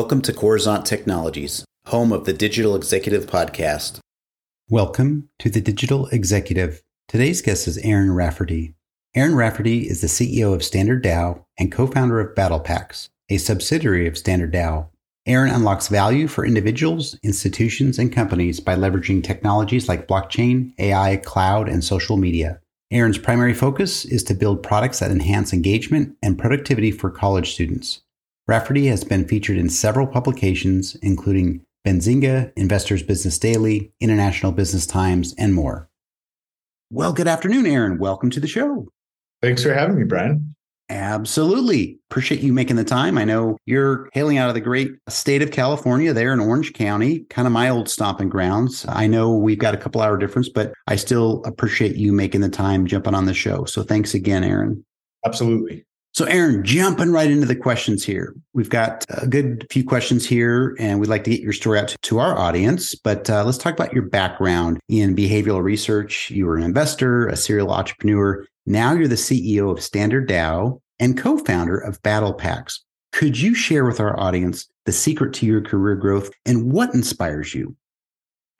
Welcome to Coruzant Technologies, home of the Digital Executive Podcast. Welcome to the Digital Executive. Today's guest is Aaron Rafferty. Aaron Rafferty is the CEO of Standard DAO and co founder of BattlePACs, a subsidiary of Standard DAO. Aaron unlocks value for individuals, institutions, and companies by leveraging technologies like blockchain, AI, cloud, and social media. Aaron's primary focus is to build products that enhance engagement and productivity for college students. Rafferty has been featured in several publications, including Benzinga, Investors Business Daily, International Business Times, and more. Well, good afternoon, Aaron. Welcome to the show. Thanks for having me, Brian. Absolutely. Appreciate you making the time. I know you're hailing out of the great state of California there in Orange County, kind of my old stomping grounds. I know we've got a couple hour difference, but I still appreciate you making the time jumping on the show. So thanks again, Aaron. Absolutely. So, Aaron, jumping right into the questions here. We've got a good few questions here, and we'd like to get your story out to, our audience. But uh, let's talk about your background in behavioral research. You were an investor, a serial entrepreneur. Now you're the CEO of Standard DAO and co founder of BattlePACs. Could you share with our audience the secret to your career growth and what inspires you?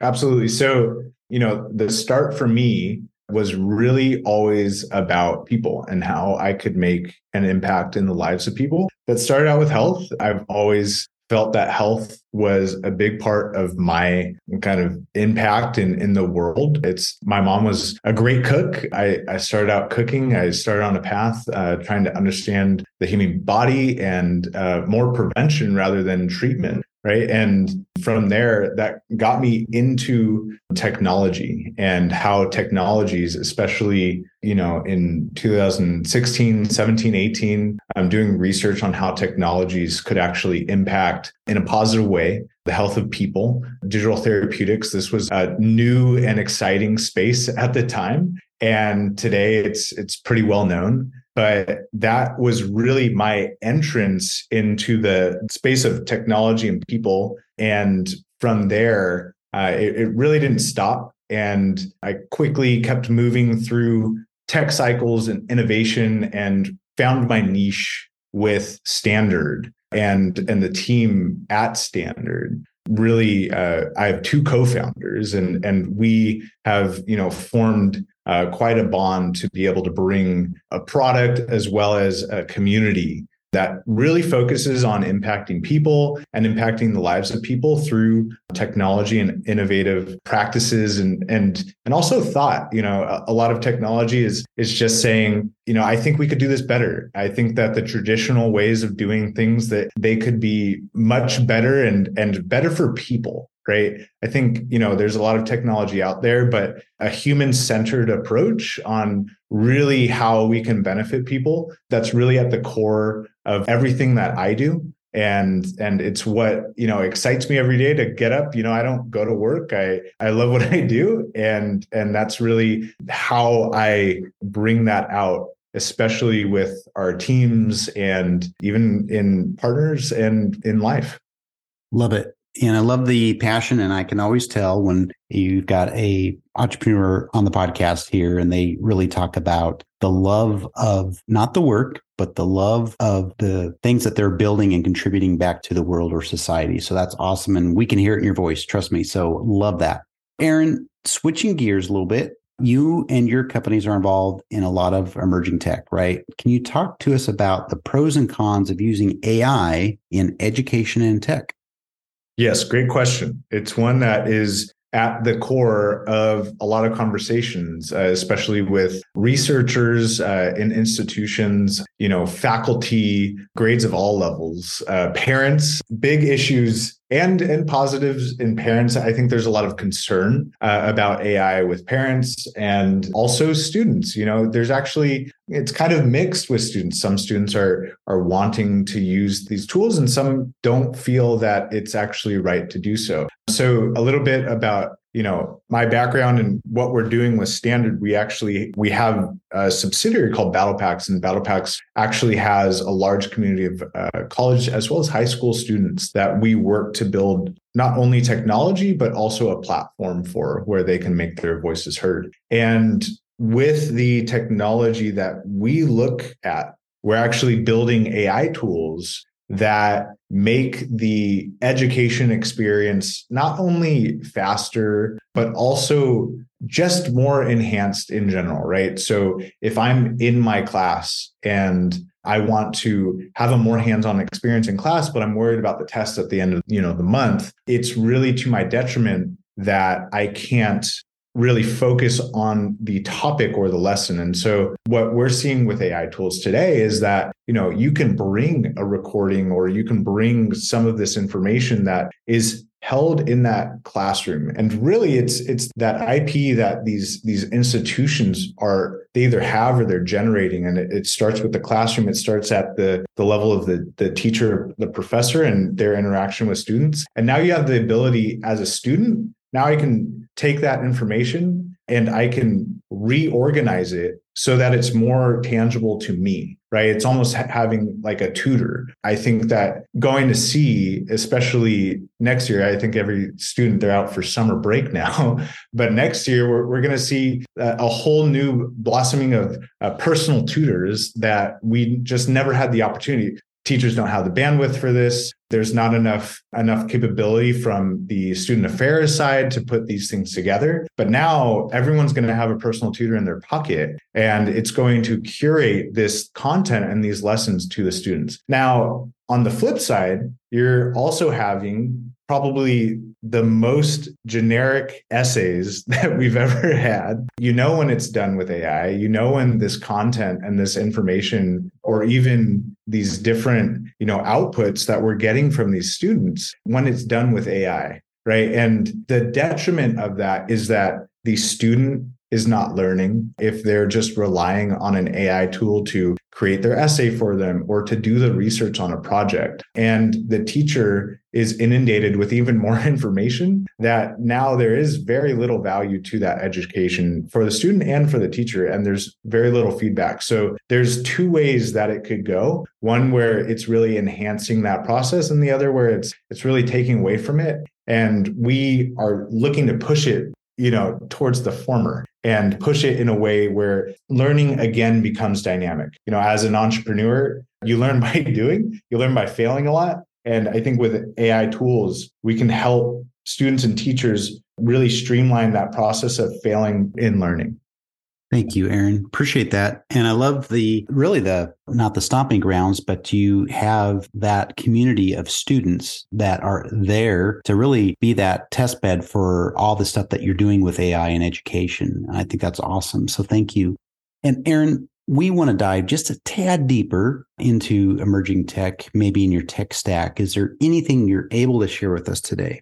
Absolutely. So, you know, the start for me was really always about people and how I could make an impact in the lives of people. That started out with health. I've always felt that health was a big part of my kind of impact in, in the world. It's my mom was a great cook. I, I started out cooking. I started on a path uh, trying to understand the human body and uh, more prevention rather than treatment right? And from there that got me into technology and how technologies especially you know in 2016 17 18 i'm doing research on how technologies could actually impact in a positive way the health of people digital therapeutics. This was a new and exciting space at the time. And today it's it's pretty well known but that was really my entrance into the space of technology and people. And from there uh, it, it really didn't stop. And i quickly kept moving through tech cycles and innovation and found my niche with standard and and the team at standard. Really uh, i have two co-founders and and we have you know formed uh, quite a bond to be able to bring a product as well as a community that really focuses on impacting people and impacting the lives of people through technology and innovative practices and and and also thought. You know a, a, lot of technology is is just saying you know i think we could do this better. I think that the traditional ways of doing things that they could be much better and and better for people right? I think you know there's a lot of technology out there but a human centered approach on really how we can benefit people that's really at the core of everything that i do. And and it's what you know excites me every day to get up. You know i don't go to work. I i love what i do. And and that's really how i bring that out especially with our teams and even in partners and in life. Love it and I love the passion, and I can always tell when you've got a entrepreneur on the podcast here, and they really talk about the love of not the work, but the love of the things that they're building and contributing back to the world or society. So that's awesome, and we can hear it in your voice. Trust me. So love that, Aaron. Switching gears a little bit, you and your companies are involved in a lot of emerging tech, right? Can you talk to us about the pros and cons of using AI in education and tech? Yes, great question. It's one that is at the core of a lot of conversations, uh, especially with researchers uh, in institutions, you know, faculty, grades of all levels, uh, parents, big issues and and positives in parents. I think there's a lot of concern uh, about AI with parents and also students. You know, there's actually it's kind of mixed with students. Some students are are wanting to use these tools, and some don't feel that it's actually right to do so. So a little bit about you know my background and what we're doing with standard we actually we have a subsidiary called BattlePACs and BattlePACs actually has a large community of uh, college as well as high school students that we work to build not only technology but also a platform for where they can make their voices heard. And with the technology that we look at we're actually building ai tools that make the education experience not only faster, but also just more enhanced in general, right? So if I'm in my class and I want to have a more hands-on experience in class, but I'm worried about the test at the end of, you know, the month, it's really to my detriment that I can't really focus on the topic or the lesson. And so what we're seeing with AI tools today is that, you know, you can bring a recording or you can bring some of this information that is held in that classroom. And really it's it's that ip that these these institutions are they either have or they're generating. And it, it, starts with the classroom. It starts at the the level of the the teacher the professor and their interaction with students. And now you have the ability as a student now I can take that information and I can reorganize it so that it's more tangible to me, right? It's almost having like a tutor. I think that going to see, especially next year, I think every student, they're out for summer break now. but next year, we're, we're going to see a, whole new blossoming of uh, personal tutors that we just never had the opportunity teachers don't have the bandwidth for this. There's not enough enough capability from the student affairs side to put these things together. But now everyone's going to have a personal tutor in their pocket and it's going to curate this content and these lessons to the students. Now on the flip side you're also having probably the most generic essays that we've ever had. You know when it's done with AI, you know when this content and this information or even these different, you know, outputs that we're getting from these students when it's done with AI, right? And the detriment of that is that the student is not learning if they're just relying on an AI tool to create their essay for them or to do the research on a project. And the teacher is inundated with even more information that now there is very little value to that education for the student and for the teacher. And there's very little feedback. So there's two ways that it could go. One where it's really enhancing that process and the other where it's it's really taking away from it. And we are looking to push it you know towards the former and push it in a way where learning again becomes dynamic. You know as an entrepreneur you learn by doing you learn by failing a lot. And i think with ai tools we can help students and teachers really streamline that process of failing in learning Thank you, Aaron. Appreciate that. And I love the really the not the stomping grounds, but you have that community of students that are there to really be that test bed for all the stuff that you're doing with AI and education. I think that's awesome. So thank you. And Aaron, we want to dive just a tad deeper into emerging tech, maybe in your tech stack. Is there anything you're able to share with us today?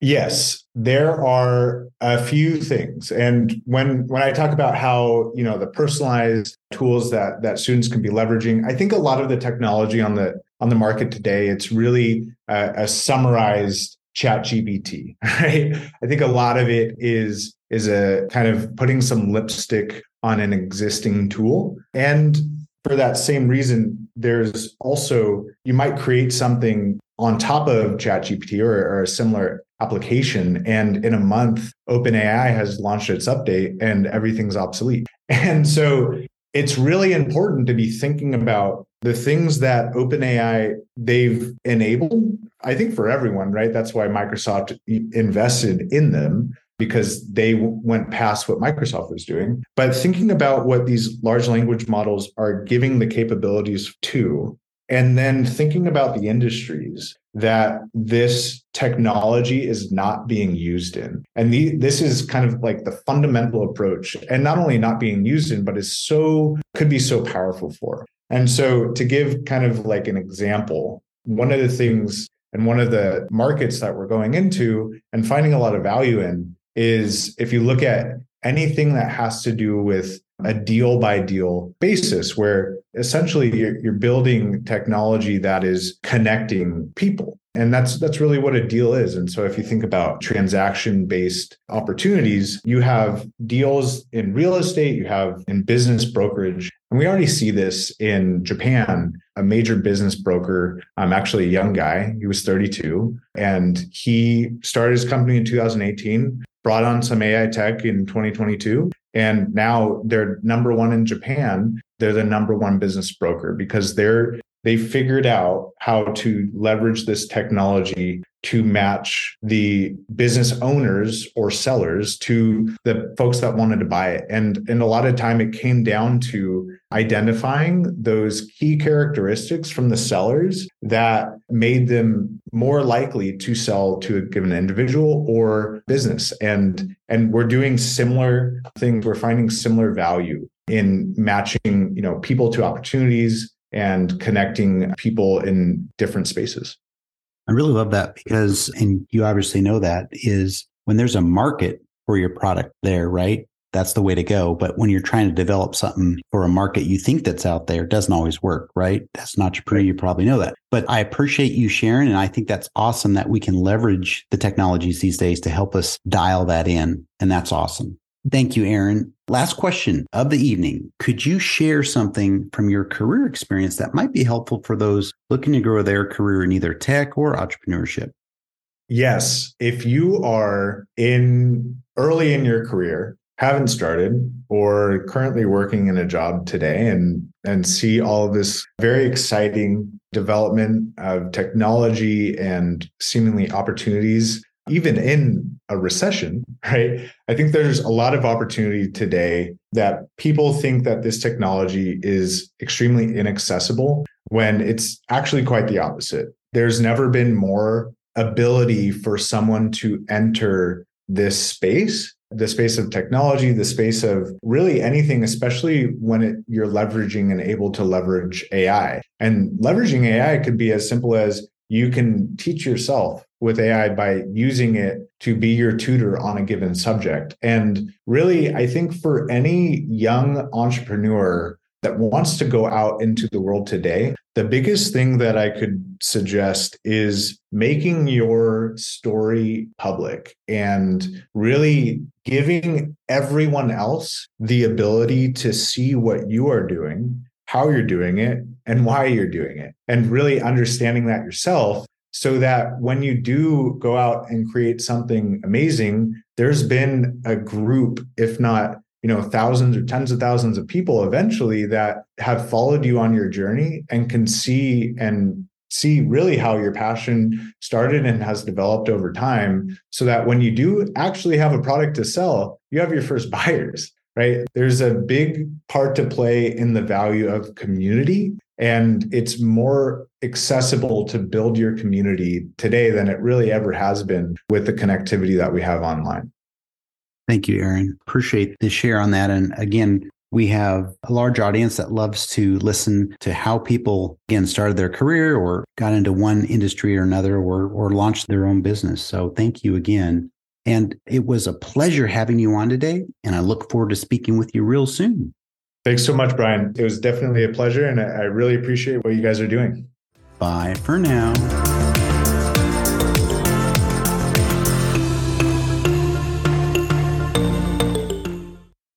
Yes, there are a few things. And when when I talk about how, you know, the personalized tools that that students can be leveraging, I think a lot of the technology on the on the market today, it's really a, a summarized ChatGPT, right? I think a lot of it is is a kind of putting some lipstick on an existing tool. And for that same reason, there's also you might create something on top of ChatGPT or, or a similar application. And in a month, OpenAI has launched its update and everything's obsolete. And so it's really important to be thinking about the things that OpenAI they've enabled. I think for everyone, right? That's why Microsoft invested in them because they went past what Microsoft was doing. But thinking about what these large language models are giving the capabilities to, and then thinking about the industries that this technology is not being used in. And the, this is kind of like the fundamental approach, and not only not being used in, but is so, could be so powerful for. And so, to give kind of like an example, one of the things and one of the markets that we're going into and finding a lot of value in is if you look at anything that has to do with a deal by deal basis where essentially you're, you're, building technology that is connecting people. And that's that's really what a deal is. And so if you think about transaction based opportunities you have deals in real estate you have in business brokerage. And we already see this in Japan. A major business broker i'm actually a young guy he was 32 and he started his company in 2018 brought on some AI tech in 2022 and now they're number one in Japan. They're the number one business broker because they're they figured out how to leverage this technology to match the business owners or sellers to the folks that wanted to buy it. And, and a lot of time it came down to identifying those key characteristics from the sellers that made them more likely to sell to a given individual or business. And, and we're doing similar things. We're finding similar value in matching, you know, people to opportunities and mm-hmm. connecting people in different spaces. I really love that because, and you obviously know that, is when there's a market for your product there, right? That's the way to go. But when you're trying to develop something for a market you think that's out there, it doesn't always work, right? That's not entrepreneur, you probably know that. But I appreciate you sharing. And I think that's awesome that we can leverage the technologies these days to help us dial that in. And that's awesome. Thank you, Aaron. Last question of the evening. Could you share something from your career experience that might be helpful for those looking to grow their career in either tech or entrepreneurship? Yes. If you are in early in your career, haven't started, or currently working in a job today and and see all of this very exciting development of technology and seemingly opportunities even in a recession, right? I think there's a lot of opportunity today that people think that this technology is extremely inaccessible when it's actually quite the opposite. There's never been more ability for someone to enter this space the space of technology, the space of really anything, especially when it, you're leveraging and able to leverage AI. And leveraging AI could be as simple as you can teach yourself with AI by using it to be your tutor on a given subject. And really, I think for any young entrepreneur that wants to go out into the world today, the biggest thing that I could suggest is making your story public and really giving everyone else the ability to see what you are doing, how you're doing it, and why you're doing it. And really understanding that yourself so that when you do go out and create something amazing there's been a group if not you know thousands or tens of thousands of people eventually that have followed you on your journey and can see and see really how your passion started and has developed over time so that when you do actually have a product to sell you have your first buyers right? There's a big part to play in the value of community and it's more accessible to build your community today than it really ever has been with the connectivity that we have online. Thank you, Aaron. Appreciate the share on that. And again, we have a large audience that loves to listen to how people again started their career or got into one industry or another or or launched their own business. So thank you again. And it was a pleasure having you on today. And I look forward to speaking with you real soon. Thanks so much, Brian. It was definitely a pleasure, and I really appreciate what you guys are doing. Bye for now.